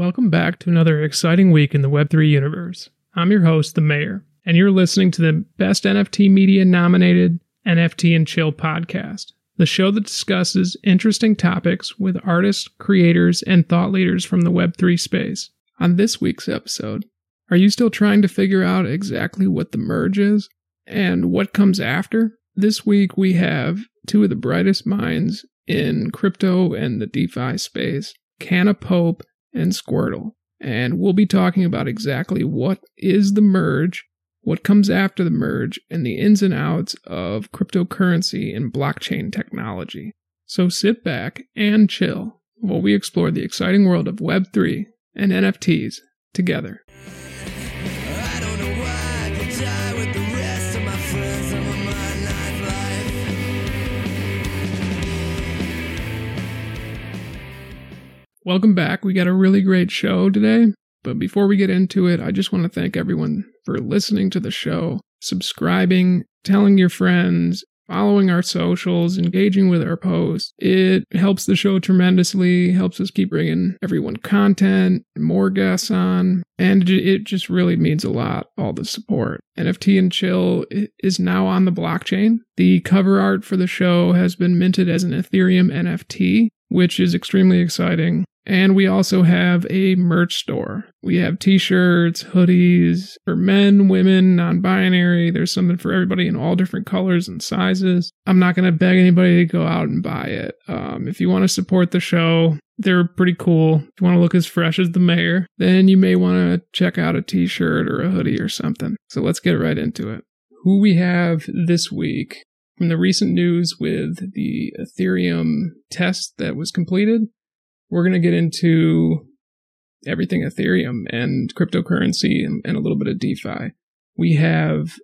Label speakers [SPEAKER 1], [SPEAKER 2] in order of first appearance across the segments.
[SPEAKER 1] Welcome back to another exciting week in the Web3 universe. I'm your host, The Mayor, and you're listening to the Best NFT Media nominated NFT and Chill podcast, the show that discusses interesting topics with artists, creators, and thought leaders from the Web3 space. On this week's episode, are you still trying to figure out exactly what the merge is and what comes after? This week, we have two of the brightest minds in crypto and the DeFi space, Canna Pope and Squirtle. And we'll be talking about exactly what is the merge, what comes after the merge, and the ins and outs of cryptocurrency and blockchain technology. So sit back and chill while we explore the exciting world of Web3 and NFTs together. Welcome back. We got a really great show today. But before we get into it, I just want to thank everyone for listening to the show, subscribing, telling your friends, following our socials, engaging with our posts. It helps the show tremendously, helps us keep bringing everyone content, more guests on, and it just really means a lot, all the support. NFT and Chill is now on the blockchain. The cover art for the show has been minted as an Ethereum NFT, which is extremely exciting. And we also have a merch store. We have t shirts, hoodies for men, women, non binary. There's something for everybody in all different colors and sizes. I'm not going to beg anybody to go out and buy it. Um, if you want to support the show, they're pretty cool. If you want to look as fresh as the mayor, then you may want to check out a t shirt or a hoodie or something. So let's get right into it. Who we have this week from the recent news with the Ethereum test that was completed we're going to get into everything Ethereum and cryptocurrency and, and, a little bit of DeFi. We have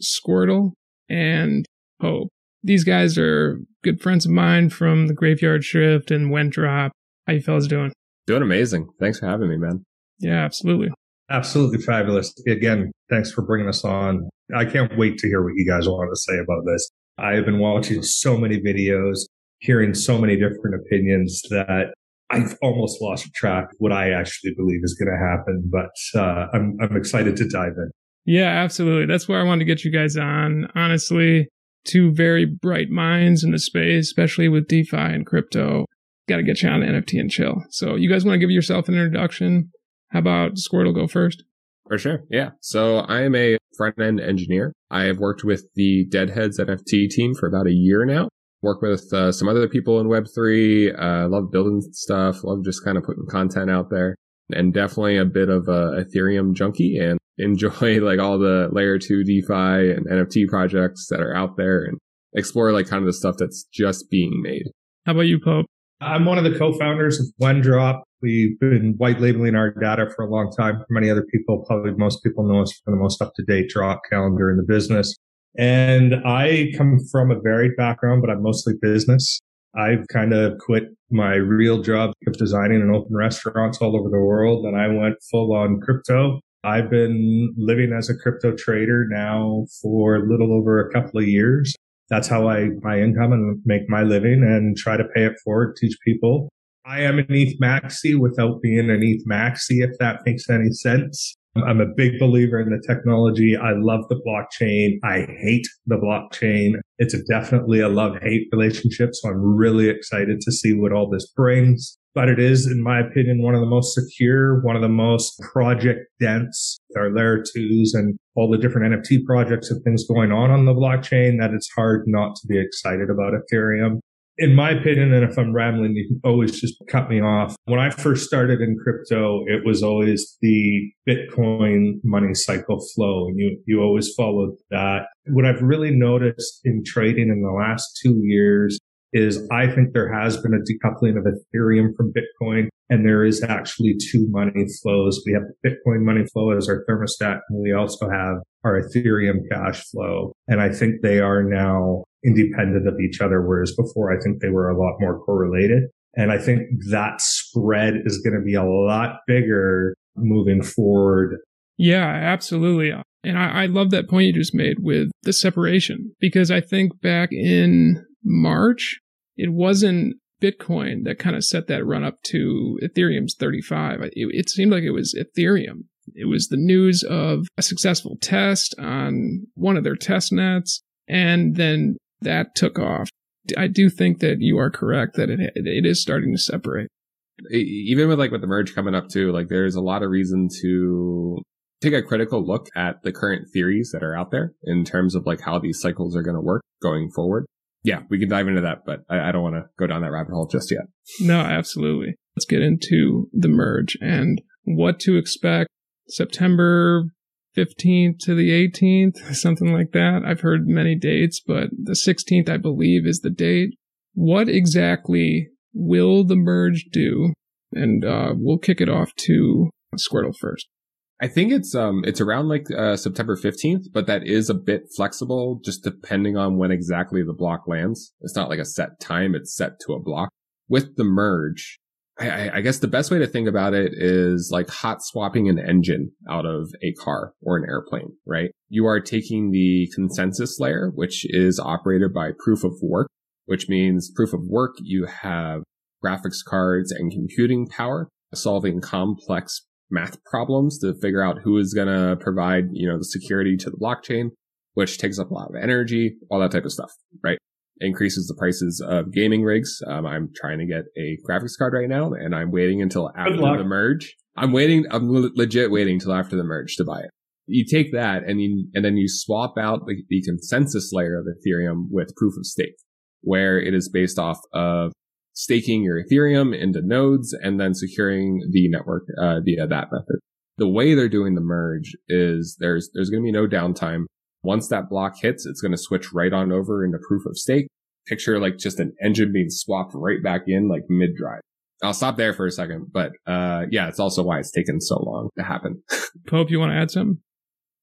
[SPEAKER 1] Squirtle and Pope. These guys are good friends of mine from the Graveyard Shift and Wendrop. How you fellas doing?
[SPEAKER 2] Doing amazing. Thanks for having me, man.
[SPEAKER 1] Yeah, absolutely.
[SPEAKER 3] Absolutely fabulous. Again, thanks for bringing us on. I can't wait to hear what you guys want to say about this. I have been watching so many videos, hearing so many different opinions that I've almost lost track what I actually believe is going to happen, but uh, I'm I'm excited to dive in.
[SPEAKER 1] Yeah, absolutely. That's where I wanted to get you guys on. Honestly, two very bright minds in the space, especially with DeFi and crypto. Got to get you on NFT and chill. So, you guys want to give yourself an introduction? How about Squirtle go first?
[SPEAKER 2] For sure. Yeah. So I am a front end engineer. I have worked with the Deadheads NFT team for about a year now work with uh, some other people in Web3. Uh, love building stuff. Love just kind of putting content out there and definitely a bit of a Ethereum junkie and enjoy like all the layer two DeFi and NFT projects that are out there and explore like kind of the stuff that's just being made.
[SPEAKER 1] How about you, Pope?
[SPEAKER 3] I'm one of the co-founders of Wendrop. We've been white labeling our data for a long time. For many other people, probably most people know us for the most up-to-date drop calendar in the business. And I come from a varied background, but I'm mostly business. I've kind of quit my real job of designing and open restaurants all over the world and I went full on crypto. I've been living as a crypto trader now for a little over a couple of years. That's how I my income and make my living and try to pay it forward, teach people. I am an ETH maxi without being an ETH maxi, if that makes any sense. I'm a big believer in the technology. I love the blockchain. I hate the blockchain. It's a definitely a love hate relationship. So I'm really excited to see what all this brings. But it is, in my opinion, one of the most secure, one of the most project dense, There are layer twos and all the different NFT projects and things going on on the blockchain that it's hard not to be excited about Ethereum in my opinion, and if I'm rambling, you can always just cut me off. When I first started in crypto, it was always the Bitcoin money cycle flow, and you, you always followed that. What I've really noticed in trading in the last two years is I think there has been a decoupling of Ethereum from Bitcoin and there is actually two money flows. We have the Bitcoin money flow as our thermostat and we also have our Ethereum cash flow. And I think they are now independent of each other, whereas before I think they were a lot more correlated. And I think that spread is going to be a lot bigger moving forward.
[SPEAKER 1] Yeah, absolutely. And I, I, love that point you just made with the separation because I think back in March, it wasn't Bitcoin that kind of set that run up to Ethereum's 35. It, it seemed like it was Ethereum. It was the news of a successful test on one of their test nets, and then that took off. I do think that you are correct that it it is starting to separate.
[SPEAKER 2] Even with like with the merge coming up too, like there's a lot of reason to take a critical look at the current theories that are out there in terms of like how these cycles are going to work going forward. Yeah, we can dive into that, but I, I don't want to go down that rabbit hole just yet.
[SPEAKER 1] No, absolutely. Let's get into the merge and what to expect September 15th to the 18th, something like that. I've heard many dates, but the 16th, I believe, is the date. What exactly will the merge do? And uh, we'll kick it off to Squirtle first.
[SPEAKER 2] I think it's um it's around like uh, September 15th, but that is a bit flexible just depending on when exactly the block lands. It's not like a set time, it's set to a block. With the merge, I, I guess the best way to think about it is like hot swapping an engine out of a car or an airplane, right? You are taking the consensus layer, which is operated by proof of work, which means proof of work, you have graphics cards and computing power solving complex math problems to figure out who is going to provide, you know, the security to the blockchain, which takes up a lot of energy, all that type of stuff, right? Increases the prices of gaming rigs. Um, I'm trying to get a graphics card right now and I'm waiting until after the merge. I'm waiting. I'm legit waiting until after the merge to buy it. You take that and you, and then you swap out the, the consensus layer of Ethereum with proof of stake, where it is based off of staking your Ethereum into nodes and then securing the network uh, via that method. The way they're doing the merge is there's there's going to be no downtime. Once that block hits, it's going to switch right on over into proof of stake. Picture like just an engine being swapped right back in like mid drive. I'll stop there for a second, but uh, yeah, it's also why it's taken so long to happen.
[SPEAKER 1] Pope, you want to add something?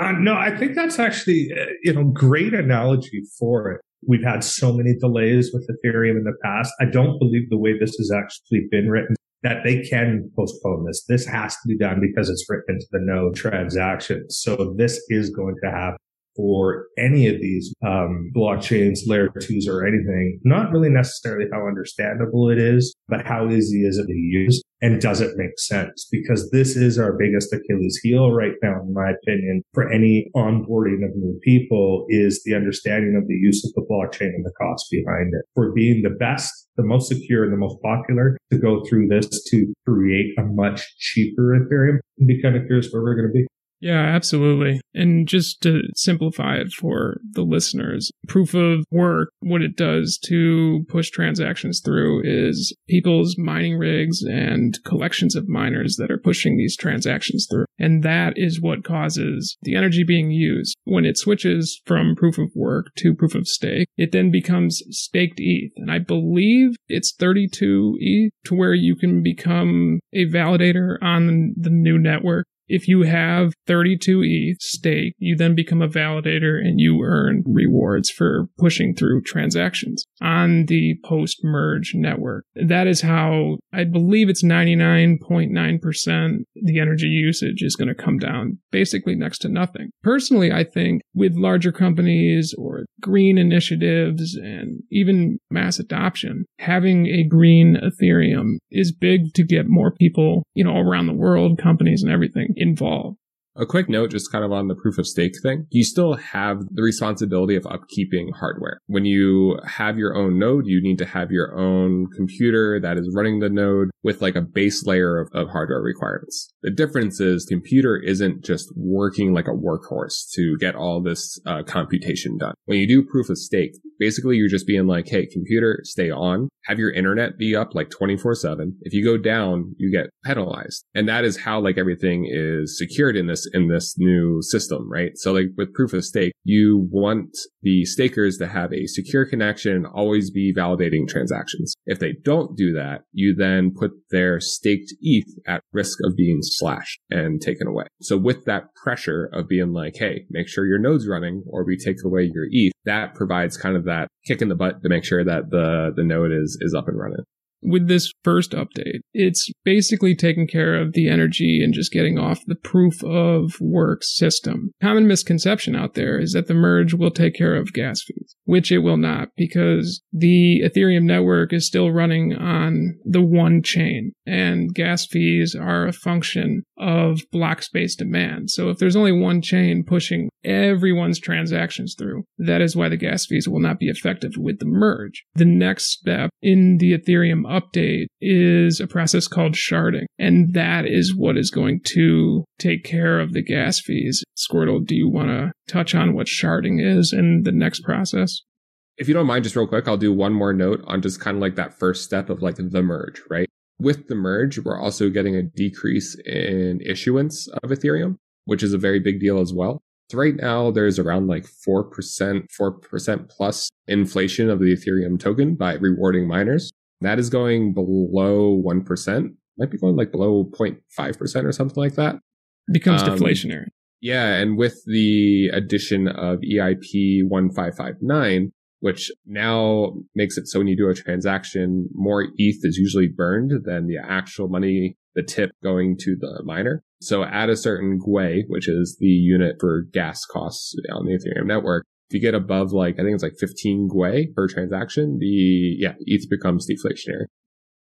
[SPEAKER 3] Uh, no, I think that's actually uh, you know great analogy for it. We've had so many delays with Ethereum in the past. I don't believe the way this has actually been written that they can postpone this. This has to be done because it's written into the node transaction. So this is going to happen for any of these um, blockchains, layer twos or anything. Not really necessarily how understandable it is, but how easy is it to use and does it make sense? Because this is our biggest Achilles heel right now, in my opinion, for any onboarding of new people is the understanding of the use of the blockchain and the cost behind it. For being the best, the most secure and the most popular to go through this to create a much cheaper Ethereum and be kind of curious where we're going to be.
[SPEAKER 1] Yeah, absolutely. And just to simplify it for the listeners, proof of work, what it does to push transactions through is people's mining rigs and collections of miners that are pushing these transactions through. And that is what causes the energy being used. When it switches from proof of work to proof of stake, it then becomes staked ETH. And I believe it's 32 ETH to where you can become a validator on the new network if you have 32 ETH stake, you then become a validator and you earn rewards for pushing through transactions on the post merge network. That is how I believe it's 99.9% the energy usage is going to come down basically next to nothing. Personally, I think with larger companies or green initiatives and even mass adoption, having a green Ethereum is big to get more people, you know, around the world, companies and everything involved.
[SPEAKER 2] A quick note, just kind of on the proof of stake thing. You still have the responsibility of upkeeping hardware. When you have your own node, you need to have your own computer that is running the node with like a base layer of, of hardware requirements. The difference is computer isn't just working like a workhorse to get all this uh, computation done. When you do proof of stake, basically you're just being like, Hey, computer, stay on, have your internet be up like 24 seven. If you go down, you get penalized. And that is how like everything is secured in this, in this new system, right? So like with proof of stake, you want the stakers to have a secure connection, always be validating transactions. If they don't do that, you then put their staked ETH at risk of being slashed and taken away. So with that pressure of being like, Hey, make sure your node's running or we take away your ETH, that provides kind of that kick in the butt to make sure that the, the node is, is up and running.
[SPEAKER 1] With this first update, it's basically taking care of the energy and just getting off the proof of work system. Common misconception out there is that the merge will take care of gas fees, which it will not because the Ethereum network is still running on the one chain and gas fees are a function of block space demand. So if there's only one chain pushing everyone's transactions through, that is why the gas fees will not be effective with the merge. The next step in the Ethereum update is a process called sharding. And that is what is going to take care of the gas fees. Squirtle, do you want to touch on what sharding is in the next process?
[SPEAKER 2] If you don't mind, just real quick, I'll do one more note on just kind of like that first step of like the merge, right? With the merge, we're also getting a decrease in issuance of Ethereum, which is a very big deal as well. So right now there's around like 4%, 4% plus inflation of the Ethereum token by rewarding miners. That is going below 1%, might be going like below 0.5% or something like that.
[SPEAKER 1] It becomes um, deflationary.
[SPEAKER 2] Yeah. And with the addition of EIP 1559, which now makes it so when you do a transaction, more ETH is usually burned than the actual money, the tip going to the miner. So at a certain GWEI, which is the unit for gas costs on the Ethereum network, if you get above like, I think it's like 15 GWEI per transaction, the, yeah, ETH becomes deflationary.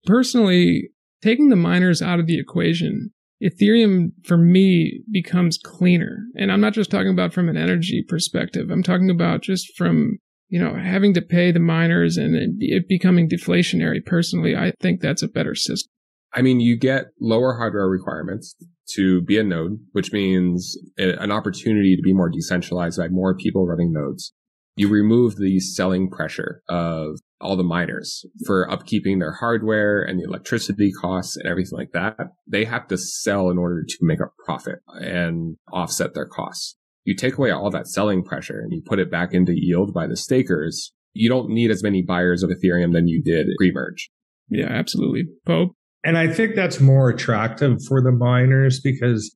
[SPEAKER 1] Personally, taking the miners out of the equation, Ethereum for me becomes cleaner. And I'm not just talking about from an energy perspective. I'm talking about just from you know, having to pay the miners and it becoming deflationary, personally, I think that's a better system.
[SPEAKER 2] I mean, you get lower hardware requirements to be a node, which means an opportunity to be more decentralized by more people running nodes. You remove the selling pressure of all the miners for upkeeping their hardware and the electricity costs and everything like that. They have to sell in order to make a profit and offset their costs you take away all that selling pressure and you put it back into yield by the stakers, you don't need as many buyers of Ethereum than you did pre-merge.
[SPEAKER 1] Yeah, absolutely. Pope.
[SPEAKER 3] And I think that's more attractive for the miners because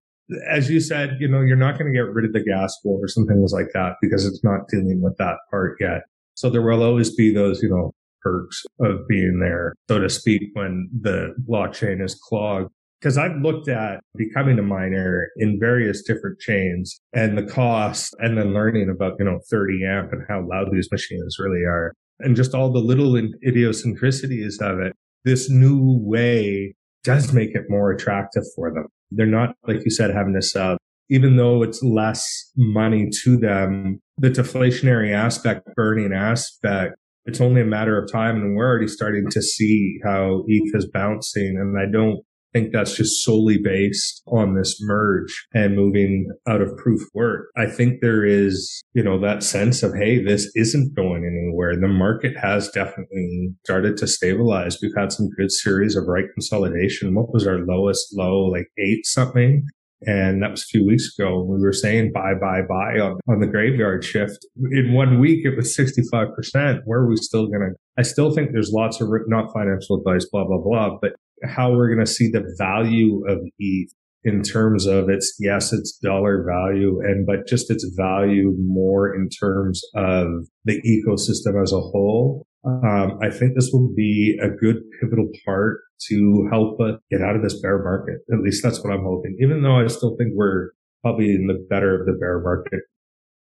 [SPEAKER 3] as you said, you know, you're not going to get rid of the gas floor or some things like that because it's not dealing with that part yet. So there will always be those, you know, perks of being there, so to speak, when the blockchain is clogged because I've looked at becoming a miner in various different chains and the cost and then learning about, you know, 30 amp and how loud these machines really are and just all the little idiosyncrasies of it. This new way does make it more attractive for them. They're not, like you said, having to sub, uh, even though it's less money to them, the deflationary aspect, burning aspect, it's only a matter of time. And we're already starting to see how ETH is bouncing. And I don't think that's just solely based on this merge and moving out of proof work. I think there is, you know, that sense of, Hey, this isn't going anywhere. The market has definitely started to stabilize. We've had some good series of right consolidation. What was our lowest low? Like eight something. And that was a few weeks ago. We were saying buy, buy, buy on, on the graveyard shift. In one week, it was 65%. Where are we still going to? I still think there's lots of not financial advice, blah, blah, blah, but how we're going to see the value of ETH in terms of its, yes, its dollar value and, but just its value more in terms of the ecosystem as a whole. Um, I think this will be a good pivotal part to help us get out of this bear market. At least that's what I'm hoping, even though I still think we're probably in the better of the bear market.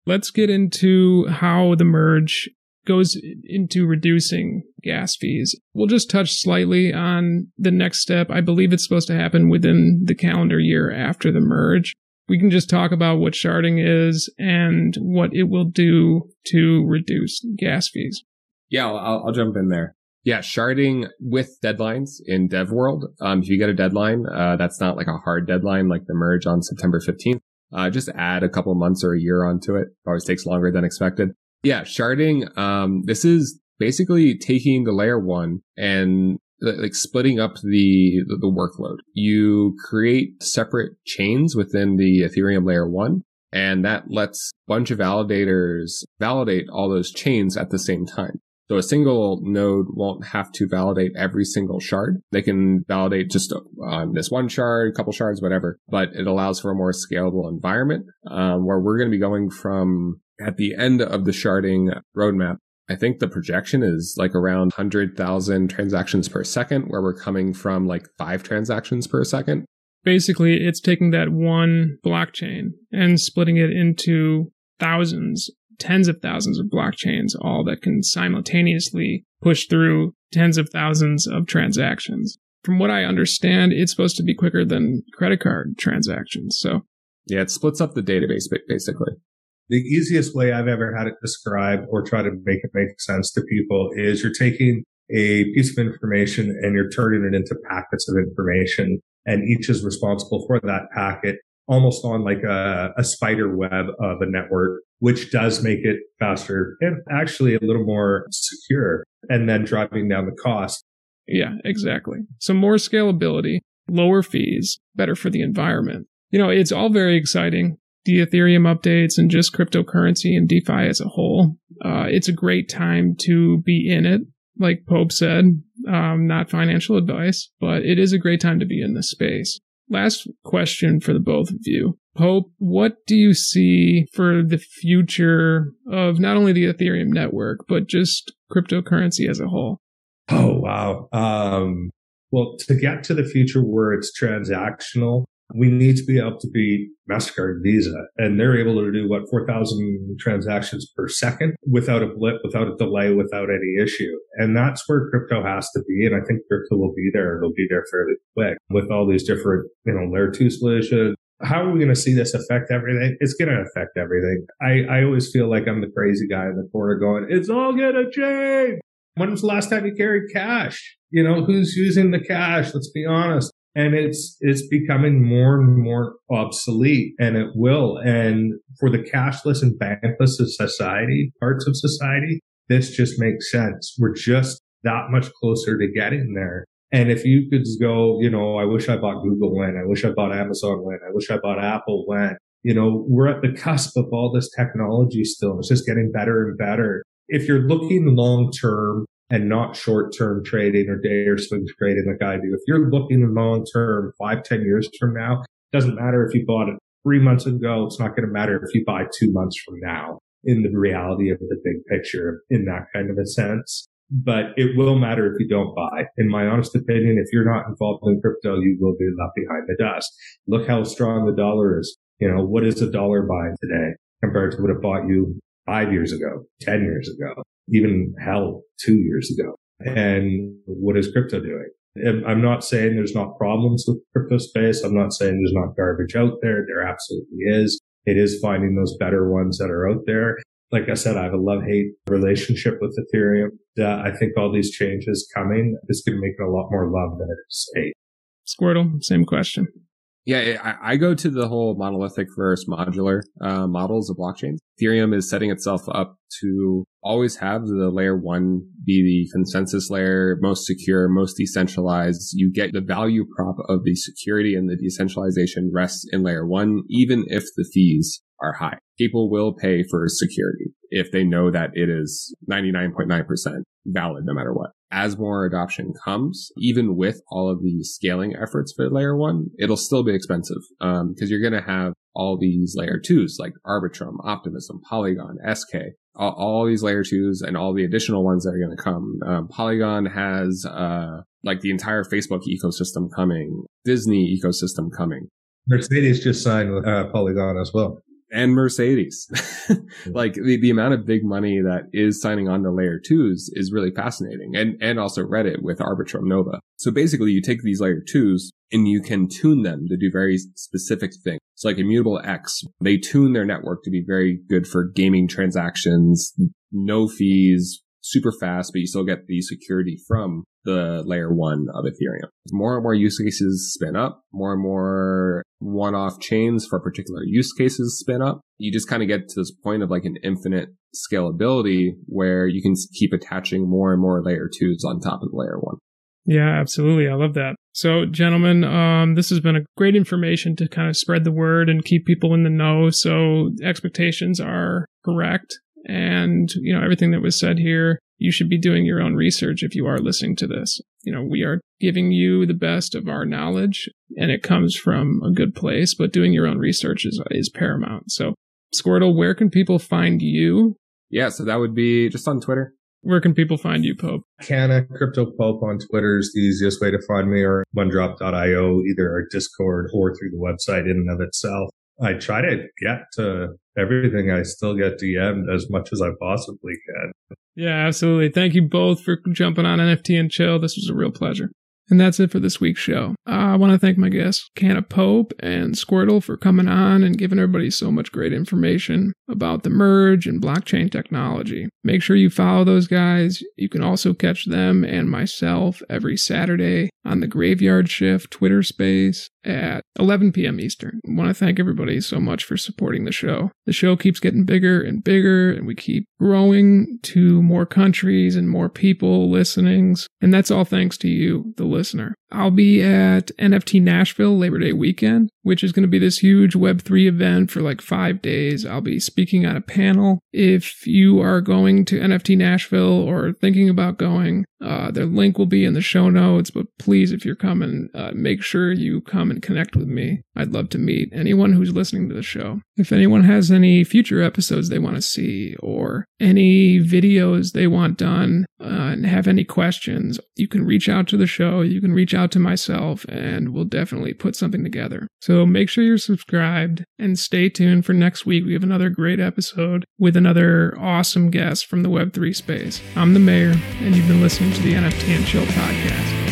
[SPEAKER 1] Let's get into how the merge goes into reducing gas fees. We'll just touch slightly on the next step. I believe it's supposed to happen within the calendar year after the merge. We can just talk about what sharding is and what it will do to reduce gas fees.
[SPEAKER 2] Yeah, I'll, I'll jump in there. Yeah, sharding with deadlines in dev world. Um, if you get a deadline, uh, that's not like a hard deadline like the merge on September 15th. Uh, just add a couple months or a year onto it. it. Always takes longer than expected. Yeah, sharding. Um, this is basically taking the layer one and like splitting up the, the, workload. You create separate chains within the Ethereum layer one, and that lets a bunch of validators validate all those chains at the same time. So a single node won't have to validate every single shard. They can validate just on this one shard, a couple shards, whatever, but it allows for a more scalable environment um, where we're going to be going from at the end of the sharding roadmap, I think the projection is like around 100,000 transactions per second, where we're coming from like five transactions per second.
[SPEAKER 1] Basically, it's taking that one blockchain and splitting it into thousands, tens of thousands of blockchains, all that can simultaneously push through tens of thousands of transactions. From what I understand, it's supposed to be quicker than credit card transactions. So,
[SPEAKER 2] yeah, it splits up the database basically.
[SPEAKER 3] The easiest way I've ever had it described or try to make it make sense to people is you're taking a piece of information and you're turning it into packets of information and each is responsible for that packet almost on like a, a spider web of a network, which does make it faster and actually a little more secure and then driving down the cost.
[SPEAKER 1] Yeah, exactly. So more scalability, lower fees, better for the environment. You know, it's all very exciting the Ethereum updates and just cryptocurrency and DeFi as a whole. Uh, it's a great time to be in it. Like Pope said, um, not financial advice, but it is a great time to be in this space. Last question for the both of you. Pope, what do you see for the future of not only the Ethereum network, but just cryptocurrency as a whole?
[SPEAKER 3] Oh, wow. Um, well, to get to the future where it's transactional, we need to be able to beat MasterCard Visa. And they're able to do what, 4,000 transactions per second without a blip, without a delay, without any issue. And that's where crypto has to be. And I think crypto will be there. It'll be there fairly quick with all these different, you know, layer two solutions. How are we going to see this affect everything? It's going to affect everything. I, I always feel like I'm the crazy guy in the corner going, it's all going to change. When was the last time you carried cash? You know, who's using the cash? Let's be honest and it's it's becoming more and more obsolete and it will. And for the cashless and bankless of society parts of society this just makes sense. We're just that much closer to getting there. And if you could go you know i wish i bought google when i wish i bought amazon when i wish i bought apple when you know we're at the cusp of all this technology still. It's just getting better and better. If you're looking long term and not short term trading or day or swing trading like I do. If you're looking in long term, five, ten years from now, doesn't matter if you bought it three months ago. It's not going to matter if you buy two months from now in the reality of the big picture in that kind of a sense. But it will matter if you don't buy. In my honest opinion, if you're not involved in crypto, you will be left behind the dust. Look how strong the dollar is. You know, what is a dollar buying today compared to what it bought you five years ago, 10 years ago? Even hell two years ago. And what is crypto doing? I'm not saying there's not problems with crypto space. I'm not saying there's not garbage out there. There absolutely is. It is finding those better ones that are out there. Like I said, I have a love hate relationship with Ethereum. Uh, I think all these changes coming is going to make it a lot more love than it is hate.
[SPEAKER 1] Squirtle, same question.
[SPEAKER 2] Yeah, I, go to the whole monolithic versus modular uh, models of blockchains. Ethereum is setting itself up to always have the layer one be the consensus layer, most secure, most decentralized. You get the value prop of the security and the decentralization rests in layer one, even if the fees are high. People will pay for security if they know that it is 99.9% valid no matter what as more adoption comes, even with all of the scaling efforts for layer one, it'll still be expensive because um, you're going to have all these layer twos like Arbitrum, Optimism, Polygon, SK, all, all, these layer twos and all the additional ones that are going to come. Um, Polygon has uh, like the entire Facebook ecosystem coming, Disney ecosystem coming.
[SPEAKER 3] Mercedes just signed with uh, Polygon as well
[SPEAKER 2] and Mercedes. Mm-hmm. like the, the amount of big money that is signing on to layer twos is really fascinating. And, and also Reddit with Arbitrum Nova. So basically you take these layer twos and you can tune them to do very specific things. So like Immutable X, they tune their network to be very good for gaming transactions, no fees, super fast, but you still get the security from the layer one of Ethereum. More and more use cases spin up, more and more one-off chains for particular use cases spin up. You just kind of get to this point of like an infinite scalability where you can keep attaching more and more layer twos on top of layer one.
[SPEAKER 1] Yeah, absolutely. I love that. So, gentlemen, um, this has been a great information to kind of spread the word and keep people in the know. So, expectations are correct. And, you know, everything that was said here you should be doing your own research if you are listening to this. You know, we are giving you the best of our knowledge and it comes from a good place, but doing your own research is, is paramount. So, Squirtle, where can people find you?
[SPEAKER 2] Yeah, so that would be just on Twitter.
[SPEAKER 1] Where can people find you, Pope?
[SPEAKER 3] Canna Crypto Pope on Twitter is the easiest way to find me or onedrop.io, either our Discord or through the website in and of itself. I try to get to everything. I still get DM'd as much as I possibly can.
[SPEAKER 1] Yeah, absolutely. Thank you both for jumping on NFT and chill. This was a real pleasure. And that's it for this week's show. Uh, I want to thank my guests, Canna Pope and Squirtle, for coming on and giving everybody so much great information about the merge and blockchain technology. Make sure you follow those guys. You can also catch them and myself every Saturday on the Graveyard Shift Twitter space at 11 p.m. Eastern. I want to thank everybody so much for supporting the show. The show keeps getting bigger and bigger, and we keep growing to more countries and more people listenings. And that's all thanks to you, the listener. I'll be at NFT Nashville Labor Day weekend, which is going to be this huge Web3 event for like five days. I'll be speaking on a panel. If you are going to NFT Nashville or thinking about going, uh, their link will be in the show notes. But please, if you're coming, uh, make sure you come and connect with me. I'd love to meet anyone who's listening to the show. If anyone has any future episodes they want to see or any videos they want done uh, and have any questions, you can reach out to the show. You can reach out to myself and we'll definitely put something together. So make sure you're subscribed and stay tuned for next week. We have another great episode with another awesome guest from the Web3 space. I'm the mayor, and you've been listening to the NFT and Chill podcast.